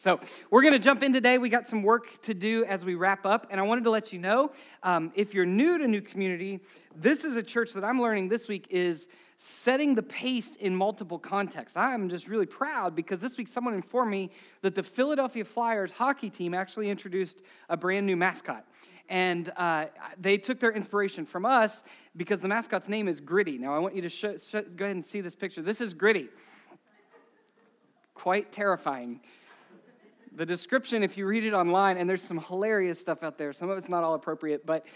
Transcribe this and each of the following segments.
So, we're going to jump in today. We got some work to do as we wrap up. And I wanted to let you know um, if you're new to New Community, this is a church that I'm learning this week is setting the pace in multiple contexts. I'm just really proud because this week someone informed me that the Philadelphia Flyers hockey team actually introduced a brand new mascot. And uh, they took their inspiration from us because the mascot's name is Gritty. Now, I want you to sh- sh- go ahead and see this picture. This is Gritty. Quite terrifying. The description, if you read it online, and there's some hilarious stuff out there, some of it's not all appropriate, but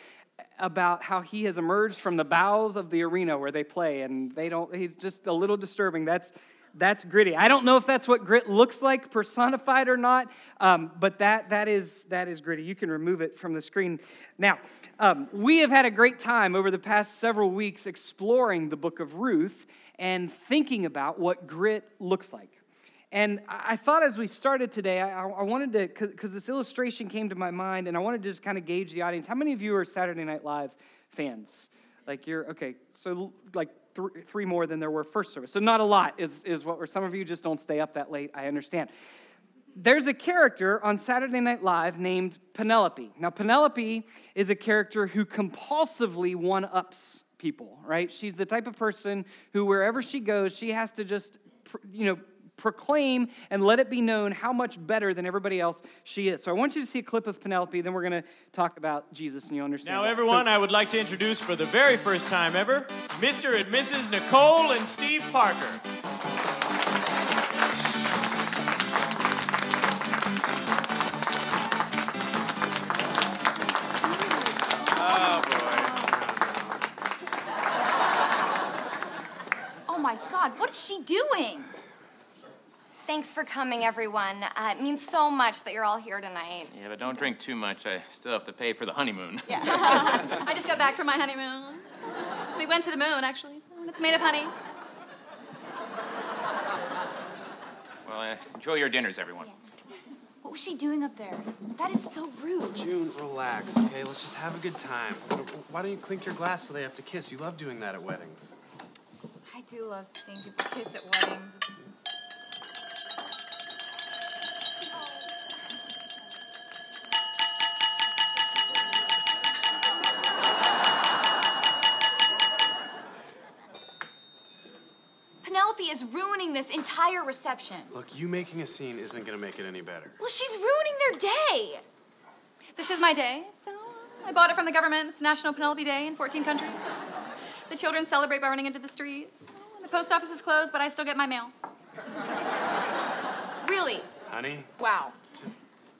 about how he has emerged from the bowels of the arena where they play, and they don't, he's just a little disturbing. That's, that's gritty. I don't know if that's what grit looks like personified or not, um, but that, that, is, that is gritty. You can remove it from the screen. Now, um, we have had a great time over the past several weeks exploring the book of Ruth and thinking about what grit looks like. And I thought as we started today, I, I wanted to, because this illustration came to my mind, and I wanted to just kind of gauge the audience. How many of you are Saturday Night Live fans? Like you're, okay, so like th- three more than there were first service. So not a lot is, is what we're, some of you just don't stay up that late, I understand. There's a character on Saturday Night Live named Penelope. Now, Penelope is a character who compulsively one ups people, right? She's the type of person who, wherever she goes, she has to just, you know, proclaim and let it be known how much better than everybody else she is. So I want you to see a clip of Penelope, then we're going to talk about Jesus and you'll understand. Now, that. everyone, so, I would like to introduce for the very first time ever Mr. and Mrs. Nicole and Steve Parker. Thanks for coming, everyone. Uh, it means so much that you're all here tonight. Yeah, but don't drink too much. I still have to pay for the honeymoon. Yeah. I just got back from my honeymoon. We went to the moon, actually. So it's made of honey. Well, uh, enjoy your dinners, everyone. What was she doing up there? That is so rude. June, relax, okay? Let's just have a good time. Why don't you clink your glass so they have to kiss? You love doing that at weddings. I do love seeing people kiss at weddings. It's Penelope is ruining this entire reception. Look, you making a scene isn't gonna make it any better. Well, she's ruining their day. This is my day, so I bought it from the government. It's National Penelope Day in 14 countries. The children celebrate by running into the streets. The post office is closed, but I still get my mail. Really? Honey, Wow.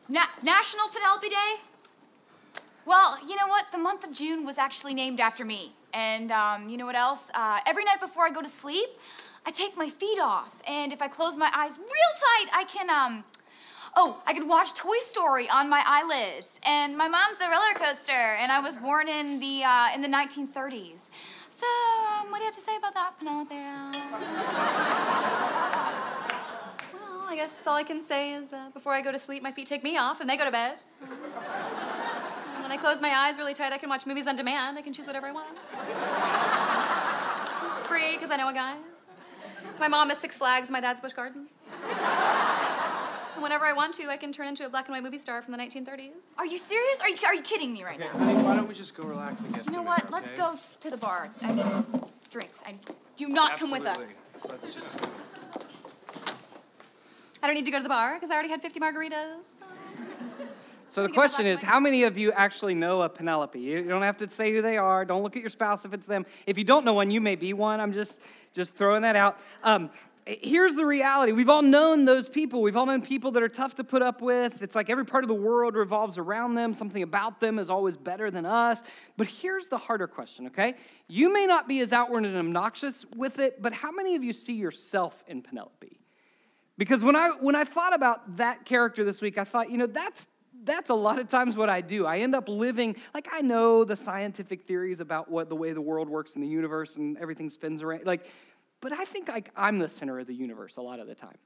Na- National Penelope Day? Well, you know what? The month of June was actually named after me. And um, you know what else? Uh, every night before I go to sleep, I take my feet off. And if I close my eyes real tight, I can, um, oh, I can watch Toy Story on my eyelids. And my mom's a roller coaster, and I was born in the, uh, in the 1930s. So, um, what do you have to say about that, Penelope? Well, I guess all I can say is that before I go to sleep, my feet take me off and they go to bed. And when I close my eyes really tight, I can watch movies on demand. I can choose whatever I want. It's free because I know a guy. My mom is Six Flags, my dad's Busch Gardens. And whenever I want to, I can turn into a black and white movie star from the 1930s. Are you serious? Are you, are you kidding me right okay, now? honey, why don't we just go relax and get You know some what? air, Let's okay? go to the bar. I need drinks. I do not come with us. Absolutely. Let's just. I don't need to go to the bar because I already had 50 margaritas. So the Let me get my question is, how many of you actually know a Penelope? You you don't have to say who they are. Don't look at your spouse if it's them. If you don't know one, you may be one. I'm just just throwing that out. Um, here's the reality: we've all known those people. We've all known people that are tough to put up with. It's like every part of the world revolves around them. Something about them is always better than us. But here's the harder question. Okay, you may not be as outward and obnoxious with it, but how many of you see yourself in Penelope? Because when I when I thought about that character this week, I thought, you know, that's that's a lot of times what I do. I end up living like I know the scientific theories about what the way the world works in the universe and everything spins around. Like, but I think like I'm the center of the universe a lot of the time.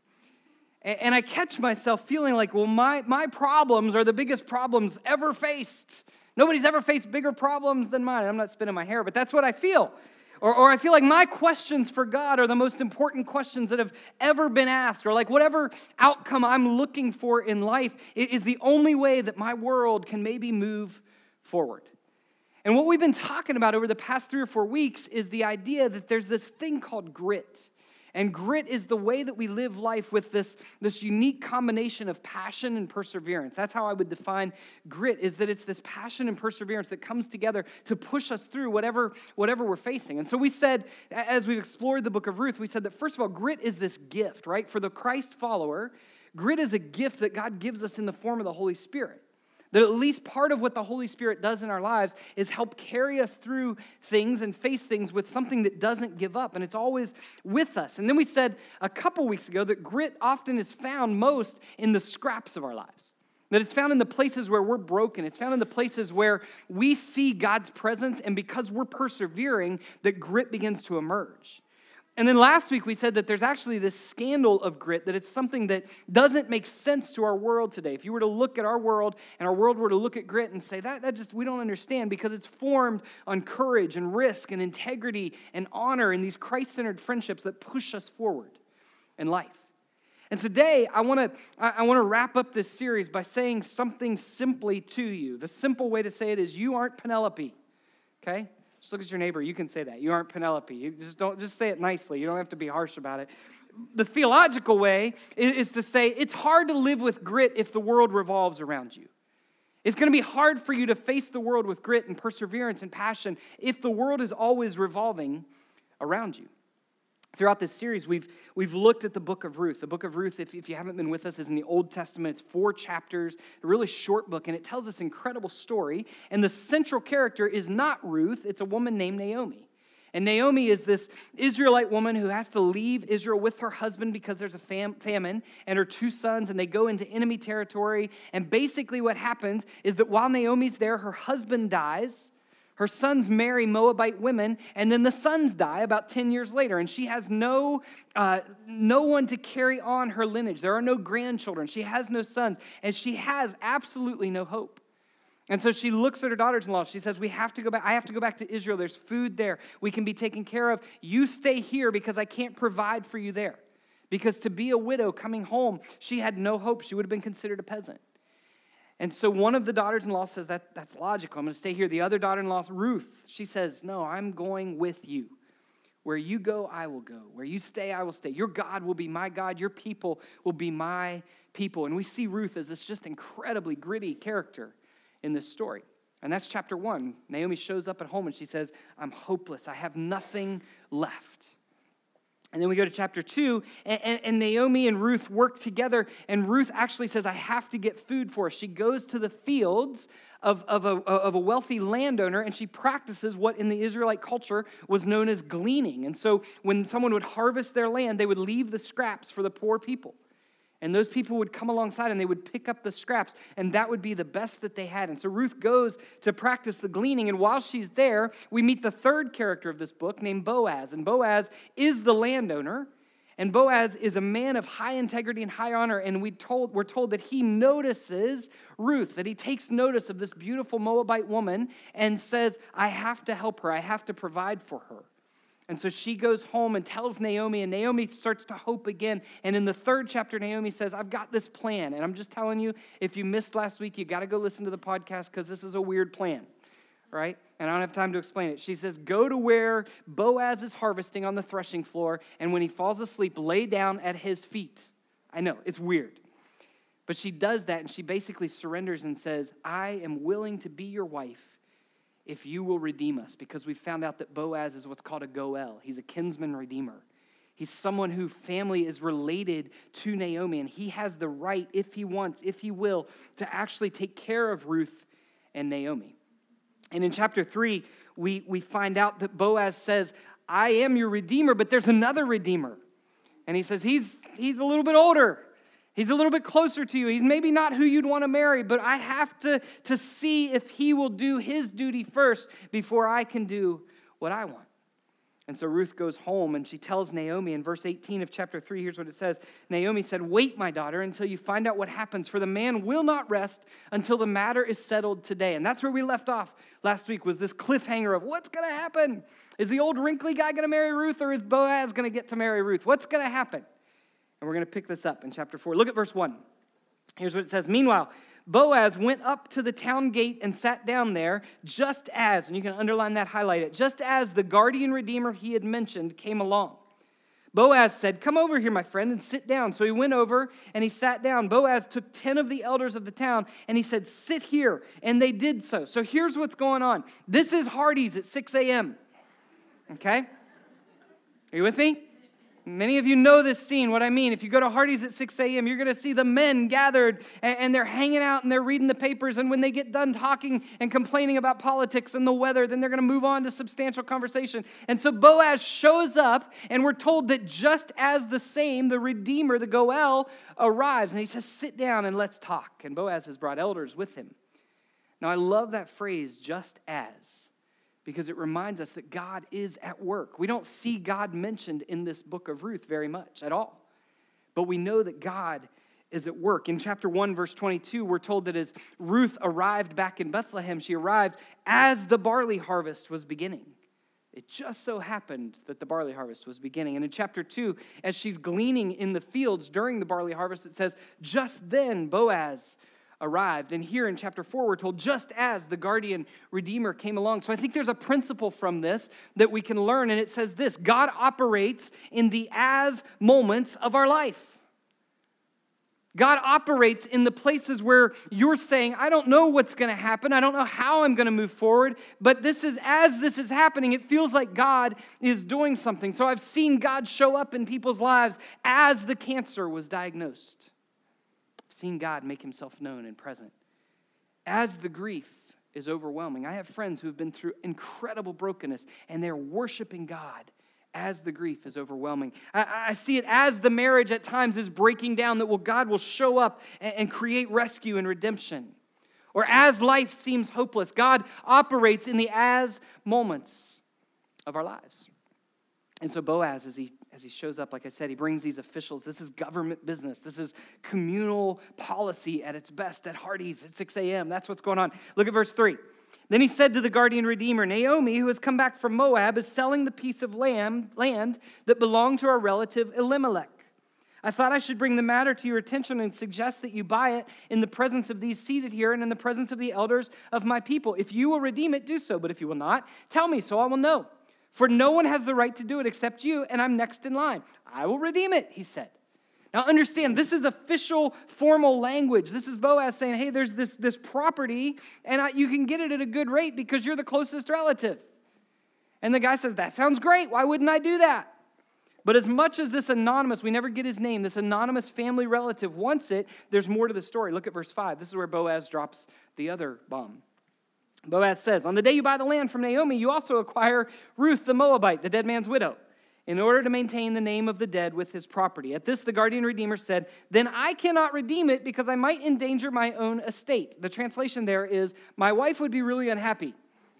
And, and I catch myself feeling like, well, my my problems are the biggest problems ever faced. Nobody's ever faced bigger problems than mine. I'm not spinning my hair, but that's what I feel. Or, or I feel like my questions for God are the most important questions that have ever been asked. Or like whatever outcome I'm looking for in life is the only way that my world can maybe move forward. And what we've been talking about over the past three or four weeks is the idea that there's this thing called grit. And grit is the way that we live life with this, this unique combination of passion and perseverance. That's how I would define grit, is that it's this passion and perseverance that comes together to push us through whatever, whatever we're facing. And so we said, as we've explored the book of Ruth, we said that first of all, grit is this gift, right? For the Christ follower, grit is a gift that God gives us in the form of the Holy Spirit. That at least part of what the Holy Spirit does in our lives is help carry us through things and face things with something that doesn't give up, and it's always with us. And then we said a couple weeks ago that grit often is found most in the scraps of our lives. That it's found in the places where we're broken. It's found in the places where we see God's presence, and because we're persevering, that grit begins to emerge. And then last week we said that there's actually this scandal of grit, that it's something that doesn't make sense to our world today. If you were to look at our world and our world were to look at grit and say, that, that just, we don't understand because it's formed on courage and risk and integrity and honor and these Christ centered friendships that push us forward in life. And today, I want to I want to wrap up this series by saying something simply to you. The simple way to say it is you aren't Penelope. Okay? Just look at your neighbor. You can say that. You aren't Penelope. You just don't just say it nicely. You don't have to be harsh about it. The theological way is, to say it's hard to live with grit if the world revolves around you. It's going to be hard for you to face the world with grit and perseverance and passion if the world is always revolving around you. Throughout this series, we've, we've looked at the book of Ruth. The book of Ruth, if, if you haven't been with us, is in the Old Testament. It's four chapters, a really short book, and it tells this incredible story. And the central character is not Ruth, it's a woman named Naomi. And Naomi is this Israelite woman who has to leave Israel with her husband because there's a fam- famine and her two sons, and they go into enemy territory. And basically, what happens is that while Naomi's there, her husband dies her sons marry Moabite women, and then the sons die about 10 years later, and she has no, uh, no one to carry on her lineage. There are no grandchildren. She has no sons, and she has absolutely no hope. And so she looks at her daughters in law. She says, We have to go back. I have to go back to Israel. There's food there. We can be taken care of. You stay here because I can't provide for you there. Because to be a widow coming home, she had no hope. She would have been considered a peasant. And so one of the daughters in law says, that, That's logical. I'm going to stay here. The other daughter in law, Ruth, she says, No, I'm going with you. Where you go, I will go. Where you stay, I will stay. Your God will be my God. Your people will be my people. And we see Ruth as this just incredibly gritty character in this story. And that's chapter one. Naomi shows up at home and she says, I'm hopeless. I have nothing left. And then we go to chapter two, and, and, Naomi and Ruth work together, and Ruth actually says, I have to get food for us. She goes to the fields of, of, a, of a wealthy landowner, and she practices what in the Israelite culture was known as gleaning. And so when someone would harvest their land, they would leave the scraps for the poor people. And those people would come alongside and they would pick up the scraps, and that would be the best that they had. And so Ruth goes to practice the gleaning. And while she's there, we meet the third character of this book named Boaz. And Boaz is the landowner. And Boaz is a man of high integrity and high honor. And we told, we're told that he notices Ruth, that he takes notice of this beautiful Moabite woman and says, I have to help her, I have to provide for her. And so she goes home and tells Naomi, and Naomi starts to hope again. And in the third chapter, Naomi says, I've got this plan. And I'm just telling you, if you missed last week, you got to go listen to the podcast because this is a weird plan, right? And I don't have time to explain it. She says, Go to where Boaz is harvesting on the threshing floor, and when he falls asleep, lay down at his feet. I know, it's weird. But she does that, and she basically surrenders and says, I am willing to be your wife if you will redeem us, because we found out that Boaz is what's called a Goel. He's a kinsman redeemer. He's someone whose family is related to Naomi, and he has the right, if he wants, if he will, to actually take care of Ruth and Naomi. And in chapter three, we, we find out that Boaz says, I am your redeemer, but there's another redeemer. And he says, he's, he's a little bit older. He's a little bit closer to you. He's maybe not who you'd want to marry, but I have to, to see if he will do his duty first before I can do what I want. And so Ruth goes home and she tells Naomi in verse 18 of chapter 3, here's what it says Naomi said, Wait, my daughter, until you find out what happens, for the man will not rest until the matter is settled today. And that's where we left off last week, was this cliffhanger of what's going to happen? Is the old wrinkly guy going to marry Ruth, or is Boaz going to get to marry Ruth? What's going to happen? And we're going to pick this up in chapter 4. Look at verse 1. Here's what it says Meanwhile, Boaz went up to the town gate and sat down there, just as, and you can underline that, highlight it, just as the guardian redeemer he had mentioned came along. Boaz said, Come over here, my friend, and sit down. So he went over and he sat down. Boaz took 10 of the elders of the town and he said, Sit here. And they did so. So here's what's going on this is Hardee's at 6 a.m. Okay? Are you with me? Many of you know this scene, what I mean. If you go to Hardee's at 6 a.m., you're going to see the men gathered and they're hanging out and they're reading the papers. And when they get done talking and complaining about politics and the weather, then they're going to move on to substantial conversation. And so Boaz shows up, and we're told that just as the same, the Redeemer, the Goel, arrives. And he says, Sit down and let's talk. And Boaz has brought elders with him. Now, I love that phrase, just as because it reminds us that God is at work. We don't see God mentioned in this book of Ruth very much at all, but we know that God is at work. In chapter 1, verse 22, we're told that as Ruth arrived back in Bethlehem, she arrived as the barley harvest was beginning. It just so happened that the barley harvest was beginning. And in chapter 2, as she's gleaning in the fields during the barley harvest, it says, Just then Boaz arrived. And here in chapter 4, we're told just as the guardian redeemer came along. So I think there's a principle from this that we can learn. And it says this God operates in the as moments of our life. God operates in the places where you're saying, I don't know what's going to happen. I don't know how I'm going to move forward. But this is, as this is happening, it feels like God is doing something. So I've seen God show up in people's lives as the cancer was diagnosed seen God make himself known and present. As the grief is overwhelming, I have friends who have been through incredible brokenness and they're worshiping God as the grief is overwhelming. I, I, see it as the marriage at times is breaking down, that will, God will show up and, and create rescue and redemption. Or as life seems hopeless, God operates in the as moments of our lives. And so Boaz, as he as he shows up, like I said, he brings these officials. This is government business. This is communal policy at its best at Hardee's at 6 a.m. That's what's going on. Look at verse 3. Then he said to the guardian redeemer, Naomi, who has come back from Moab, is selling the piece of land, land that belonged to our relative Elimelech. I thought I should bring the matter to your attention and suggest that you buy it in the presence of these seated here and in the presence of the elders of my people. If you will redeem it, do so. But if you will not, tell me so I will know. For no one has the right to do it except you, and I'm next in line. I will redeem it, he said. Now, understand, this is official, formal language. This is Boaz saying, hey, there's this, this property, and I, you can get it at a good rate because you're the closest relative. And the guy says, that sounds great. Why wouldn't I do that? But as much as this anonymous, we never get his name, this anonymous family relative wants it, there's more to the story. Look at verse 5. This is where Boaz drops the other bomb. Boaz says, On the day you buy the land from Naomi, you also acquire Ruth the Moabite, the dead man's widow, in order to maintain the name of the dead with his property. At this, the guardian redeemer said, Then I cannot redeem it because I might endanger my own estate. The translation there is, My wife would be really unhappy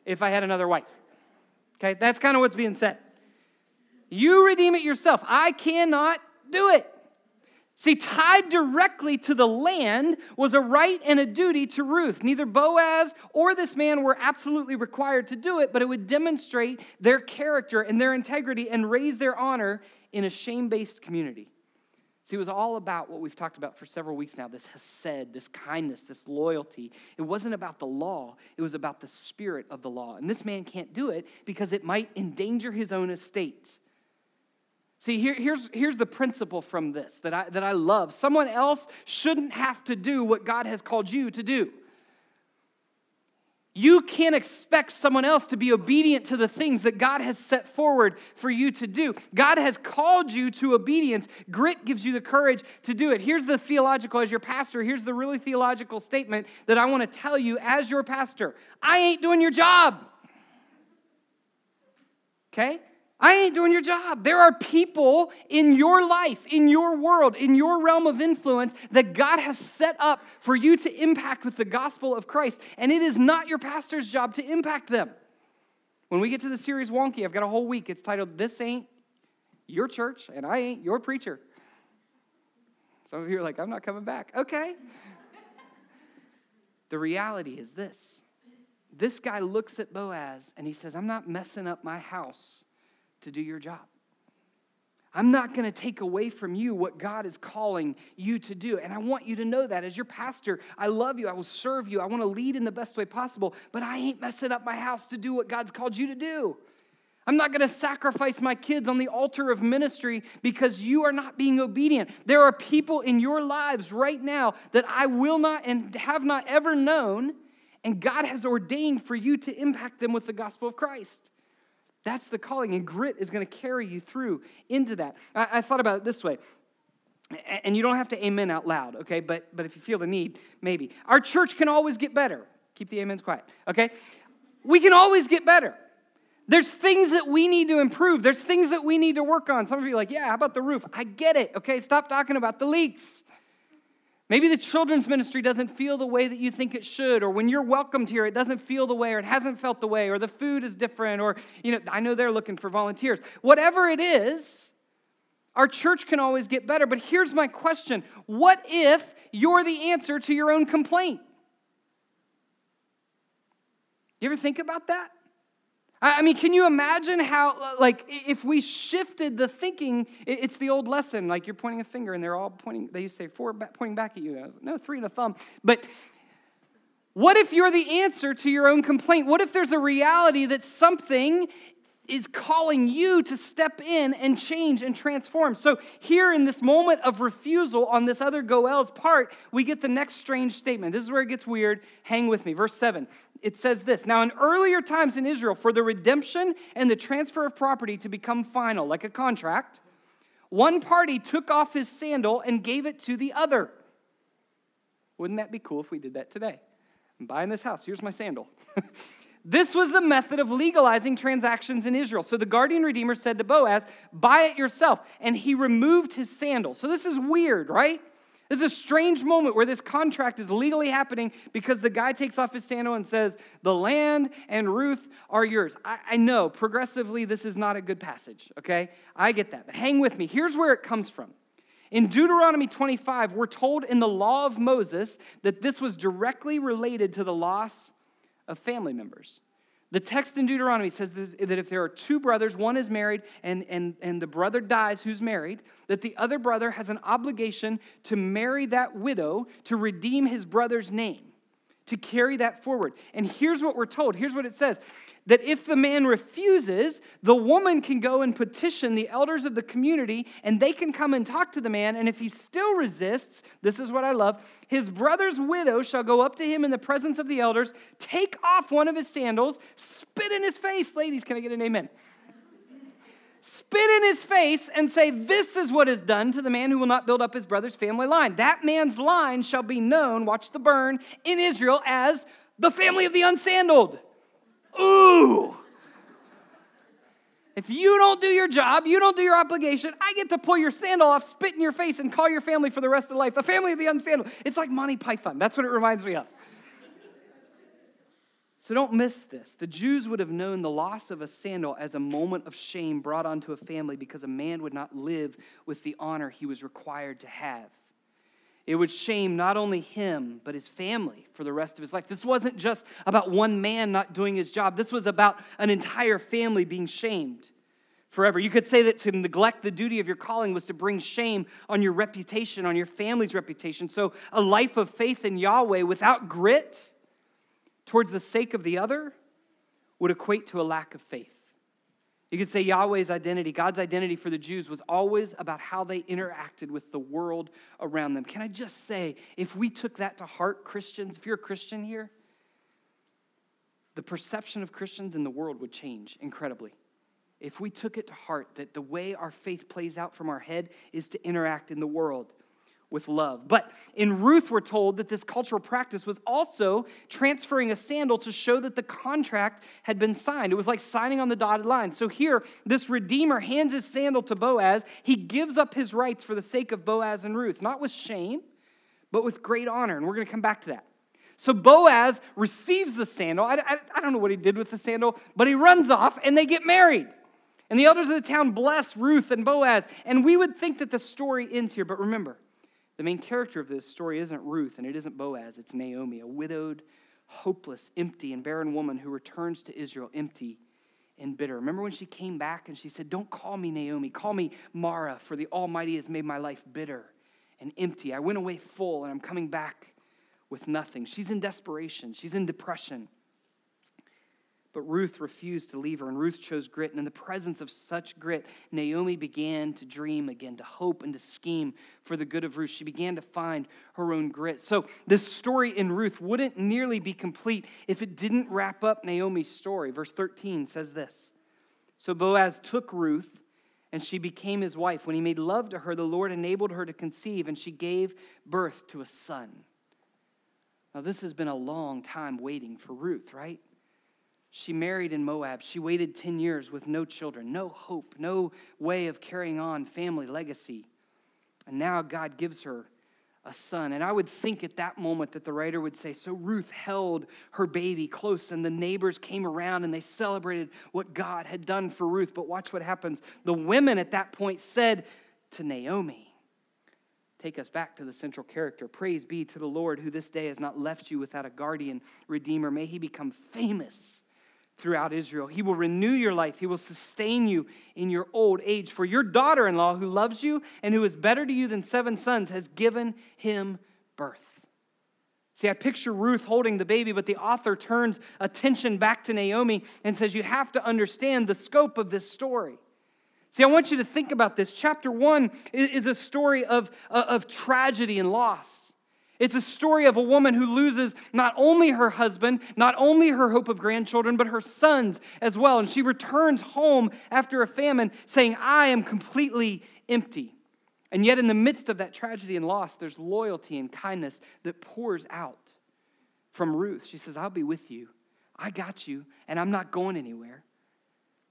if I had another wife. Okay, that's kind of what's being said. You redeem it yourself. I cannot do it. See, tied directly to the land was a right and a duty to Ruth. Neither Boaz or this man were absolutely required to do it, but it would demonstrate their character and their integrity and raise their honor in a shame based community. See, it was all about what we've talked about for several weeks now this hesed, this kindness, this loyalty. It wasn't about the law, it was about the spirit of the law. And this man can't do it because it might endanger his own estate. See, here, here's, here's the principle from this that I, that I love. Someone else shouldn't have to do what God has called you to do. You can't expect someone else to be obedient to the things that God has set forward for you to do. God has called you to obedience. Grit gives you the courage to do it. Here's the theological, as your pastor, here's the really theological statement that I want to tell you as your pastor I ain't doing your job. Okay? I ain't doing your job. There are people in your life, in your world, in your realm of influence that God has set up for you to impact with the gospel of Christ. And it is not your pastor's job to impact them. When we get to the series wonky, I've got a whole week. It's titled This Ain't Your Church and I Ain't Your Preacher. Some of you are like, I'm not coming back. Okay. the reality is this this guy looks at Boaz and he says, I'm not messing up my house to do your job. I'm not going to take away from you what God is calling you to do. And I want you to know that as your pastor, I love you. I will serve you. I want to lead in the best way possible, but I ain't messing up my house to do what God's called you to do. I'm not going to sacrifice my kids on the altar of ministry because you are not being obedient. There are people in your lives right now that I will not and have not ever known, and God has ordained for you to impact them with the gospel of Christ. That's the calling, and grit is going to carry you through into that. I, I thought about it this way and you don't have to amen out loud, okay? But but if you feel the need, maybe. Our church can always get better. Keep the amens quiet, okay? We can always get better. There's things that we need to improve. There's things that we need to work on. Some of you like, yeah, how about the roof? I get it, okay? Stop talking about the leaks. Maybe the children's ministry doesn't feel the way that you think it should, or when you're welcomed here, it doesn't feel the way, or it hasn't felt the way, or the food is different, or, you know, I know they're looking for volunteers. Whatever it is, our church can always get better. But here's my question What if you're the answer to your own complaint? You ever think about that? I mean, can you imagine how, like, if we shifted the thinking, it's the old lesson, like you're pointing a finger and they're all pointing, they used to say four pointing back at you. Like, no, three and a thumb. But what if you're the answer to your own complaint? What if there's a reality that something is calling you to step in and change and transform. So, here in this moment of refusal on this other Goel's part, we get the next strange statement. This is where it gets weird. Hang with me. Verse 7. It says this Now, in earlier times in Israel, for the redemption and the transfer of property to become final, like a contract, one party took off his sandal and gave it to the other. Wouldn't that be cool if we did that today? I'm buying this house. Here's my sandal. This was the method of legalizing transactions in Israel. So the guardian redeemer said to Boaz, Buy it yourself. And he removed his sandal. So this is weird, right? This is a strange moment where this contract is legally happening because the guy takes off his sandal and says, The land and Ruth are yours. I, I, know progressively this is not a good passage, okay? I get that. But hang with me. Here's where it comes from. In Deuteronomy 25, we're told in the law of Moses that this was directly related to the loss of family members. The text in Deuteronomy says that if there are two brothers, one is married and, and, and the brother dies who's married, that the other brother has an obligation to marry that widow to redeem his brother's name to carry that forward. And here's what we're told here's what it says that if the man refuses, the woman can go and petition the elders of the community, and they can come and talk to the man. And if he still resists, this is what I love his brother's widow shall go up to him in the presence of the elders, take off one of his sandals, spit in his face. Ladies, can I get an amen? spit in his face and say, This is what is done to the man who will not build up his brother's family line. That man's line shall be known, watch the burn, in Israel as the family of the unsandaled. Ooh. If you don't do your job, you don't do your obligation, I get to pull your sandal off, spit in your face, and call your family for the rest of life the family of the unsandaled. It's like Monty Python. That's what it reminds me of. So don't miss this. The Jews would have known the loss of a sandal as a moment of shame brought onto a family because a man would not live with the honor he was required to have. It would shame not only him, but his family for the rest of his life. This wasn't just about one man not doing his job, this was about an entire family being shamed forever. You could say that to neglect the duty of your calling was to bring shame on your reputation, on your family's reputation. So a life of faith in Yahweh without grit, towards the sake of the other would equate to a lack of faith. You could say Yahweh's identity, God's identity for the Jews was always about how they interacted with the world around them. Can I just say, if we took that to heart, Christians, if you're a Christian here, the perception of Christians in the world would change incredibly. If we took it to heart that the way our faith plays out from our head is to interact in the world with love. But in Ruth, we're told that this cultural practice was also transferring a sandal to show that the contract had been signed. It was like signing on the dotted line. So here, this Redeemer hands his sandal to Boaz. He gives up his rights for the sake of Boaz and Ruth, not with shame, but with great honor. And we're going to come back to that. So Boaz receives the sandal. I, I, I, don't know what he did with the sandal, but he runs off and they get married. And the elders of the town bless Ruth and Boaz. And we would think that the story ends here, but remember, the main character of this story isn't Ruth and it isn't Boaz, it's Naomi, a widowed, hopeless, empty, and barren woman who returns to Israel empty and bitter. Remember when she came back and she said, Don't call me Naomi, call me Mara, for the Almighty has made my life bitter and empty. I went away full and I'm coming back with nothing. She's in desperation, she's in depression. But Ruth refused to leave her, and Ruth chose grit. And in the presence of such grit, Naomi began to dream again, to hope and to scheme for the good of Ruth. She began to find her own grit. So, this story in Ruth wouldn't nearly be complete if it didn't wrap up Naomi's story. Verse 13 says this So Boaz took Ruth, and she became his wife. When he made love to her, the Lord enabled her to conceive, and she gave birth to a son. Now, this has been a long time waiting for Ruth, right? She married in Moab. She waited 10 years with no children, no hope, no way of carrying on family legacy. And now God gives her a son. And I would think at that moment that the writer would say, So Ruth held her baby close, and the neighbors came around and they celebrated what God had done for Ruth. But watch what happens. The women at that point said to Naomi, take us back to the central character. Praise be to the Lord who this day has not left you without a guardian redeemer. May he become famous throughout Israel. He will renew your life. He will sustain you in your old age. For your daughter in law, who loves you and who is better to you than seven sons, has given him birth. See, I picture Ruth holding the baby, but the author turns attention back to Naomi and says, You have to understand the scope of this story. See, I want you to think about this. Chapter one is a story of, uh, of tragedy and loss. It's a story of a woman who loses not only her husband, not only her hope of grandchildren, but her sons as well. And she returns home after a famine saying, I am completely empty. And yet, in the midst of that tragedy and loss, there's loyalty and kindness that pours out from Ruth. She says, I'll be with you. I got you, and I'm not going anywhere.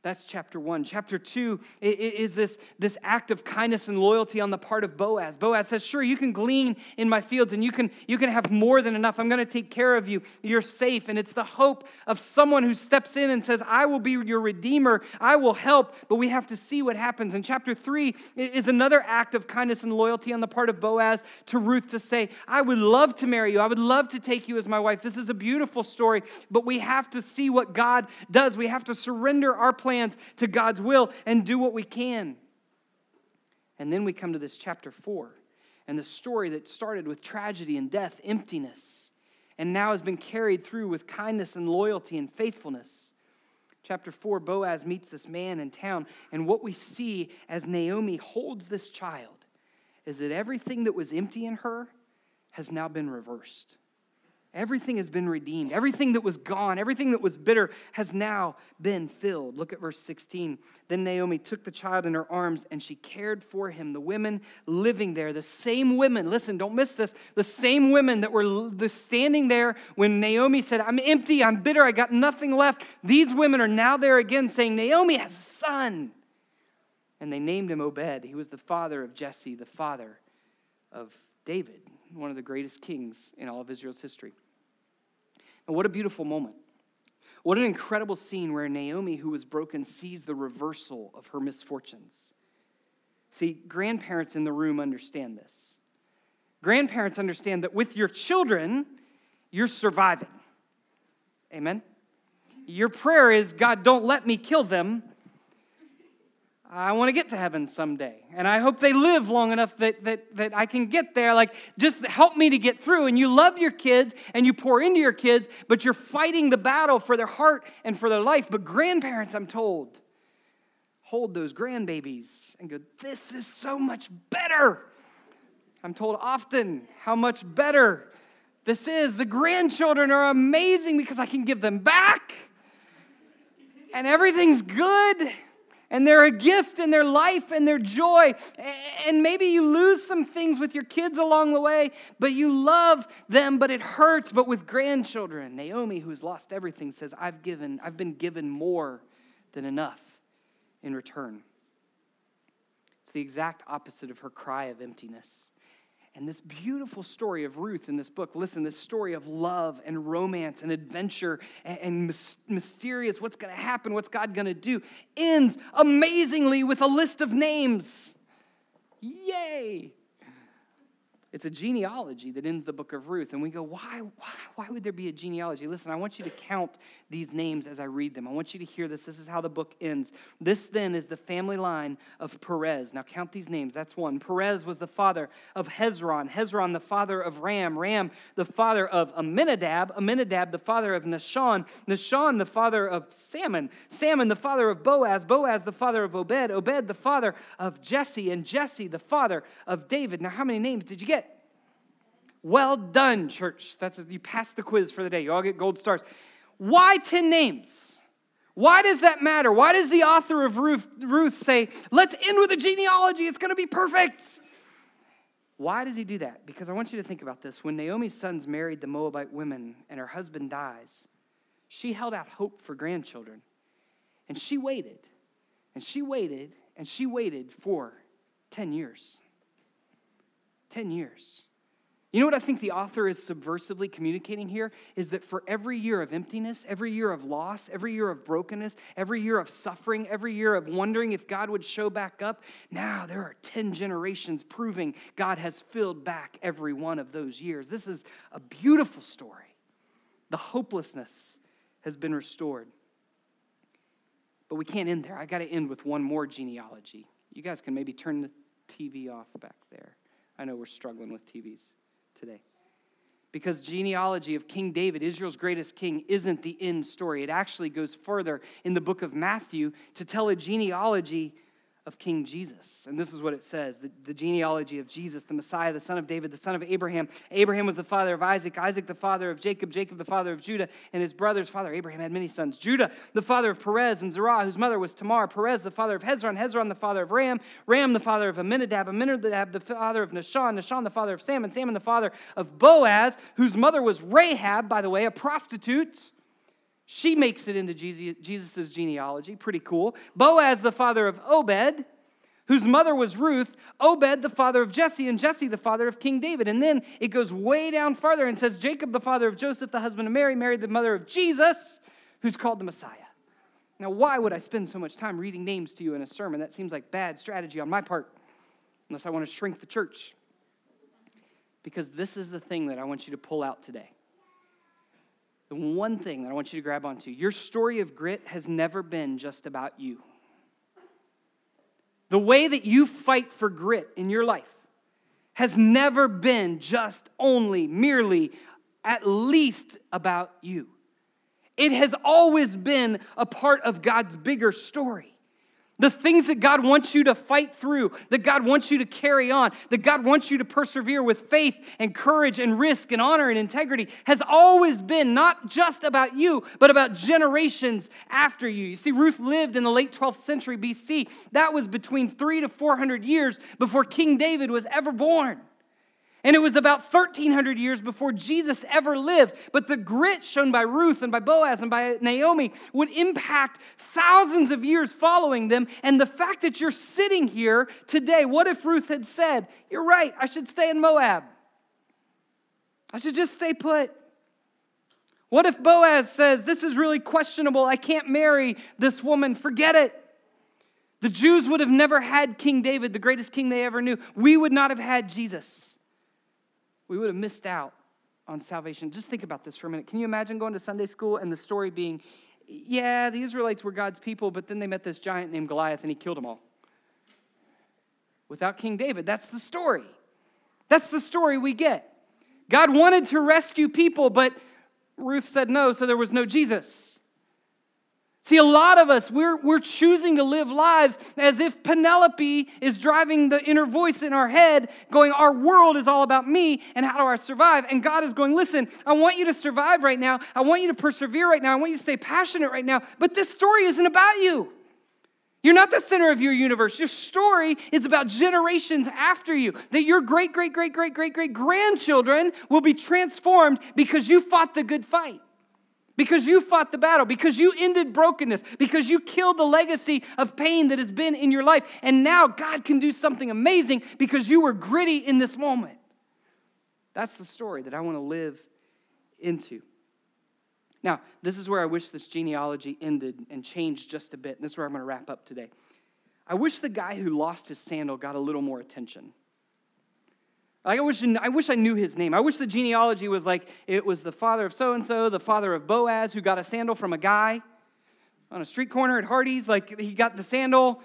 That's chapter one. Chapter two is this, this act of kindness and loyalty on the part of Boaz. Boaz says, Sure, you can glean in my fields and you can, you can have more than enough. I'm going to take care of you. You're safe. And it's the hope of someone who steps in and says, I will be your redeemer. I will help. But we have to see what happens. And chapter three is another act of kindness and loyalty on the part of Boaz to Ruth to say, I would love to marry you. I would love to take you as my wife. This is a beautiful story, but we have to see what God does. We have to surrender our plans to God's will and do what we can. And then we come to this chapter four and the story that started with tragedy and death, emptiness, and now has been carried through with kindness and loyalty and faithfulness. Chapter 4, Boaz meets this man in town, and what we see as Naomi holds this child is that everything that was empty in her has now been reversed. Everything has been redeemed. Everything that was gone, everything that was bitter has now been filled. Look at verse 16. Then Naomi took the child in her arms and she cared for him. The women living there, the same women, listen, don't miss this, the same women that were standing there when Naomi said, I'm empty, I'm bitter, I got nothing left. These women are now there again saying, Naomi has a son. And they named him Obed. He was the father of Jesse, the father of David, one of the greatest kings in all of Israel's history. And what a beautiful moment. What an incredible scene where Naomi, who was broken, sees the reversal of her misfortunes. See, grandparents in the room understand this. Grandparents understand that with your children, you're surviving. Amen? Your prayer is, God, don't let me kill them I want to get to heaven someday. And I hope they live long enough that, that, that I can get there. Like, just help me to get through. And you love your kids and you pour into your kids, but you're fighting the battle for their heart and for their life. But grandparents, I'm told, hold those grandbabies and go, This is so much better. I'm told often how much better this is. The grandchildren are amazing because I can give them back and everything's good and they're a gift in their life and their joy. And maybe you lose some things with your kids along the way, but you love them, but it hurts. But with grandchildren, Naomi, who's lost everything, says, I've given, I've been given more than enough in return. It's the exact opposite of her cry of emptiness. And this beautiful story of Ruth in this book, listen, this story of love and romance and adventure and, and mys- mysterious, what's going to happen, what's God going to do, ends amazingly with a list of names. Yay! It's a genealogy that ends the book of Ruth. And we go, why, why, why would there be a genealogy? Listen, I want you to count these names as I read them. I want you to hear this. This is how the book ends. This then is the family line of Perez. Now count these names. That's one. Perez was the father of Hezron. Hezron, the father of Ram. Ram, the father of Amminadab. Amminadab, the father of Nahshon. Nahshon, the father of Salmon. Salmon, the father of Boaz. Boaz, the father of Obed. Obed, the father of Jesse. And Jesse, the father of David. Now, how many names did you get? Well done, church. That's you passed the quiz for the day. You all get gold stars. Why 10 names? Why does that matter? Why does the author of Ruth, Ruth say, let's end with a genealogy? It's going to be perfect. Why does he do that? Because I want you to think about this. When Naomi's sons married the Moabite women and her husband dies, she held out hope for grandchildren. And she waited, and she waited, and she waited for 10 years. 10 years. You know what I think the author is subversively communicating here? Is that for every year of emptiness, every year of loss, every year of brokenness, every year of suffering, every year of wondering if God would show back up, now there are 10 generations proving God has filled back every one of those years. This is a beautiful story. The hopelessness has been restored. But we can't end there. I got to end with one more genealogy. You guys can maybe turn the TV off back there. I know we're struggling with TVs today. Because genealogy of King David, Israel's greatest king, isn't the end story. It actually goes further in the book of Matthew to tell a genealogy of King Jesus. And this is what it says the, the, genealogy of Jesus, the Messiah, the son of David, the son of Abraham. Abraham was the father of Isaac, Isaac the father of Jacob, Jacob the father of Judah, and his brother's father. Abraham had many sons. Judah, the father of Perez and Zerah, whose mother was Tamar. Perez, the father of Hezron. Hezron, the father of Ram. Ram, the father of Amminadab. Amminadab, the father of Nahshon. Nahshon, the father of Salmon. Salmon, the father of Boaz, whose mother was Rahab, by the way, a prostitute. She makes it into Jesus' genealogy. Pretty cool. Boaz, the father of Obed, whose mother was Ruth, Obed, the father of Jesse, and Jesse, the father of King David. And then it goes way down farther and says Jacob, the father of Joseph, the husband of Mary, married the mother of Jesus, who's called the Messiah. Now, why would I spend so much time reading names to you in a sermon? That seems like bad strategy on my part, unless I want to shrink the church. Because this is the thing that I want you to pull out today. The one thing that I want you to grab onto your story of grit has never been just about you. The way that you fight for grit in your life has never been just only, merely, at least about you. It has always been a part of God's bigger story. The things that God wants you to fight through, that God wants you to carry on, that God wants you to persevere with faith and courage and risk and honor and integrity has always been not just about you, but about generations after you. You see, Ruth lived in the late 12th century BC. That was between three to 400 years before King David was ever born. And it was about 1,300 years before Jesus ever lived. But the grit shown by Ruth and by Boaz and by Naomi would impact thousands of years following them. And the fact that you're sitting here today, what if Ruth had said, You're right, I should stay in Moab? I should just stay put. What if Boaz says, This is really questionable, I can't marry this woman, forget it? The Jews would have never had King David, the greatest king they ever knew. We would not have had Jesus we would have missed out on salvation. Just think about this for a minute. Can you imagine going to Sunday school and the story being, yeah, the Israelites were God's people, but then they met this giant named Goliath and he killed them all? Without King David, that's the story. That's the story we get. God wanted to rescue people, but Ruth said no, so there was no Jesus. See, a lot of us, we're, we're choosing to live lives as if Penelope is driving the inner voice in our head, going, Our world is all about me, and how do I survive? And God is going, Listen, I want you to survive right now. I want you to persevere right now. I want you to stay passionate right now. But this story isn't about you. You're not the center of your universe. Your story is about generations after you. That your great, great, great, great, great, great grandchildren will be transformed because you fought the good fight because you fought the battle, because you ended brokenness, because you killed the legacy of pain that has been in your life. And now God can do something amazing because you were gritty in this moment. That's the story that I want to live into. Now, this is where I wish this genealogy ended and changed just a bit. And this is where I'm going to wrap up today. I wish the guy who lost his sandal got a little more attention. Like I wish, I wish I knew his name. I wish the genealogy was like it was the father of so and so, the father of Boaz, who got a sandal from a guy on a street corner at Hardee's. Like he got the sandal,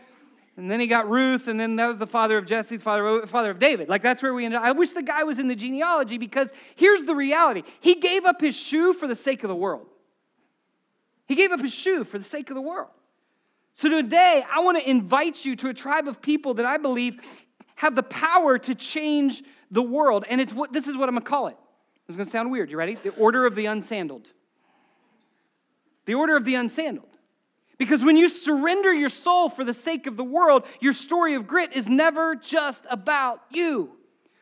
and then he got Ruth, and then that was the father of Jesse, the father, father of David. Like that's where we ended up. I wish the guy was in the genealogy because here's the reality he gave up his shoe for the sake of the world. He gave up his shoe for the sake of the world. So today, I want to invite you to a tribe of people that I believe have the power to change the world. And it's what this is what I'm gonna call it. This is gonna sound weird. You ready? The order of the unsandaled. The order of the unsandaled. Because when you surrender your soul for the sake of the world, your story of grit is never just about you.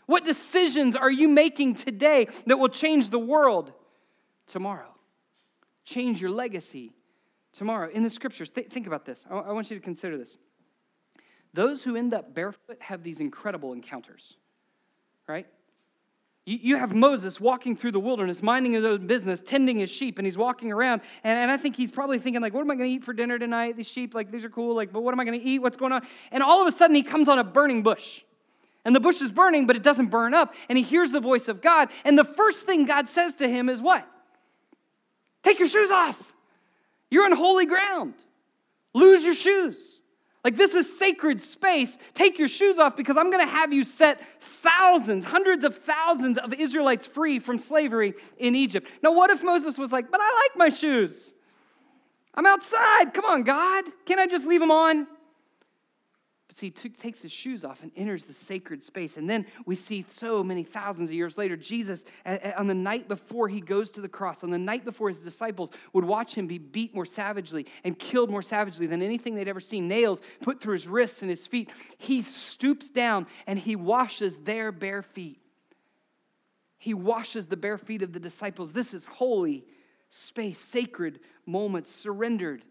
What decisions are you making today that will change the world tomorrow? Change your legacy tomorrow. In the scriptures, th- think about this. I, I want you to consider this. Those who end up barefoot have these incredible encounters, right? You, have Moses walking through the wilderness, minding his own business, tending his sheep, and he's walking around. And, and I think he's probably thinking, like, what am I going to eat for dinner tonight? These sheep, like, these are cool. Like, but what am I going to eat? What's going on? And all of a sudden, he comes on a burning bush. And the bush is burning, but it doesn't burn up. And he hears the voice of God. And the first thing God says to him is what? Take your shoes off. You're on holy ground. Lose your shoes. Like, this is sacred space. Take your shoes off because I'm going to have you set thousands, hundreds of thousands of Israelites free from slavery in Egypt. Now, what if Moses was like, but I like my shoes? I'm outside. Come on, God. Can't I just leave them on? But see, he takes his shoes off and enters the sacred space. And then we see so many thousands of years later, Jesus, on the night before he goes to the cross, on the night before his disciples would watch him be beat more savagely and killed more savagely than anything they'd ever seen, nails put through his wrists and his feet. He stoops down and he washes their bare feet. He washes the bare feet of the disciples. This is holy space, sacred moments, surrendered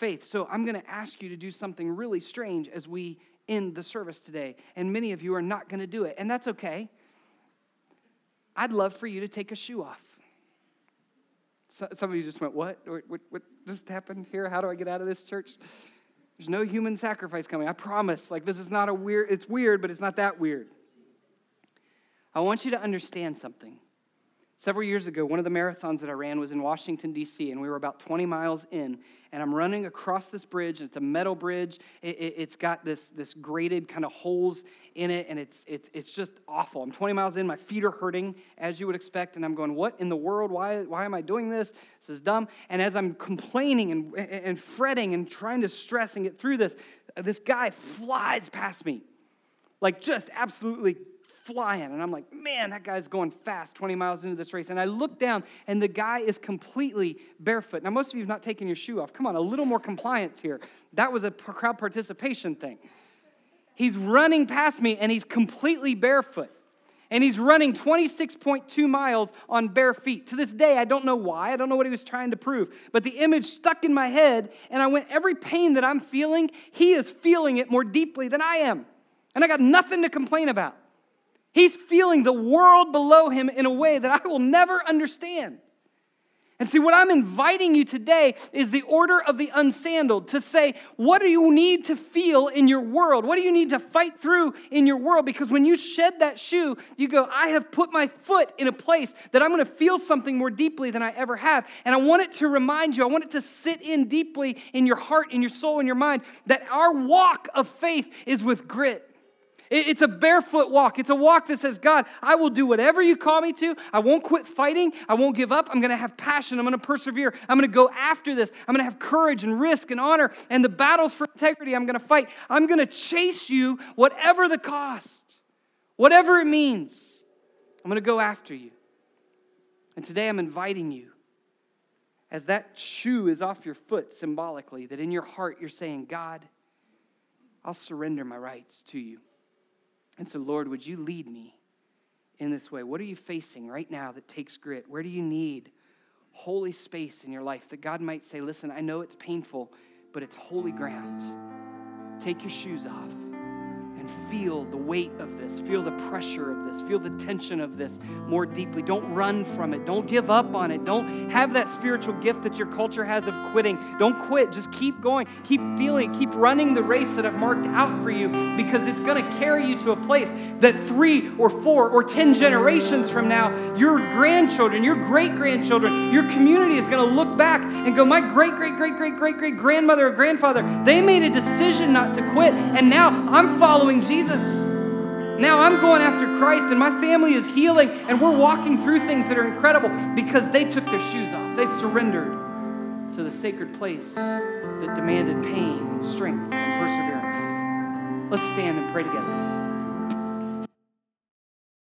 faith. So I'm going to ask you to do something really strange as we end the service today. And many of you are not going to do it, and that's okay. I'd love for you to take a shoe off. So, some of you just went, what? what? What just happened here? How do I get out of this church? There's no human sacrifice coming. I promise. Like, this is not a weird, it's weird, but it's not that weird. I want you to understand something. Several years ago, one of the marathons that I ran was in Washington, D.C., and we were about 20 miles in. And I'm running across this bridge, and it's a metal bridge. It, has it, got this, this grated kind of holes in it, and it's, it's, it's just awful. I'm 20 miles in, my feet are hurting, as you would expect, and I'm going, What in the world? Why, why am I doing this? This is dumb. And as I'm complaining and, and fretting and trying to stress and get through this, this guy flies past me, like just absolutely flying. And I'm like, man, that guy's going fast 20 miles into this race. And I look down, and the guy is completely barefoot. Now, most of you have not taken your shoe off. Come on, a little more compliance here. That was a crowd participation thing. He's running past me, and he's completely barefoot. And he's running 26.2 miles on bare feet. To this day, I don't know why. I don't know what he was trying to prove. But the image stuck in my head, and I went, every pain that I'm feeling, he is feeling it more deeply than I am. And I got nothing to complain about. He's feeling the world below him in a way that I will never understand. And see, what I'm inviting you today is the order of the unsandaled to say, what do you need to feel in your world? What do you need to fight through in your world? Because when you shed that shoe, you go, I have put my foot in a place that I'm going to feel something more deeply than I ever have. And I want it to remind you, I want it to sit in deeply in your heart, in your soul, in your mind, that our walk of faith is with grit. It's a barefoot walk. It's a walk that says, God, I will do whatever you call me to. I won't quit fighting. I won't give up. I'm going to have passion. I'm going to persevere. I'm going to go after this. I'm going to have courage and risk and honor and the battles for integrity I'm going to fight. I'm going to chase you whatever the cost, whatever it means. I'm going to go after you. And today I'm inviting you, as that shoe is off your foot symbolically, that in your heart you're saying, God, I'll surrender my rights to you. And so, Lord, would you lead me in this way? What are you facing right now that takes grit? Where do you need holy space in your life that God might say, listen, I know it's painful, but it's holy ground. Take your shoes off and feel the weight of this, feel the pressure of this, feel the tension of this more deeply. Don't run from it. Don't give up on it. Don't have that spiritual gift that your culture has of quitting. Don't quit. Just keep going. Keep feeling, keep running the race that I've marked out for you because it's going to carry you to a place that three or four or 10 generations from now, your grandchildren, your great grandchildren, your community is going to look back and go, My great, great, great, great, great, great grandmother or grandfather, they made a decision not to quit, and now I'm following Jesus. Now I'm going after Christ, and my family is healing, and we're walking through things that are incredible because they took their shoes off. They surrendered to the sacred place that demanded pain and strength and perseverance. Let's stand and pray together.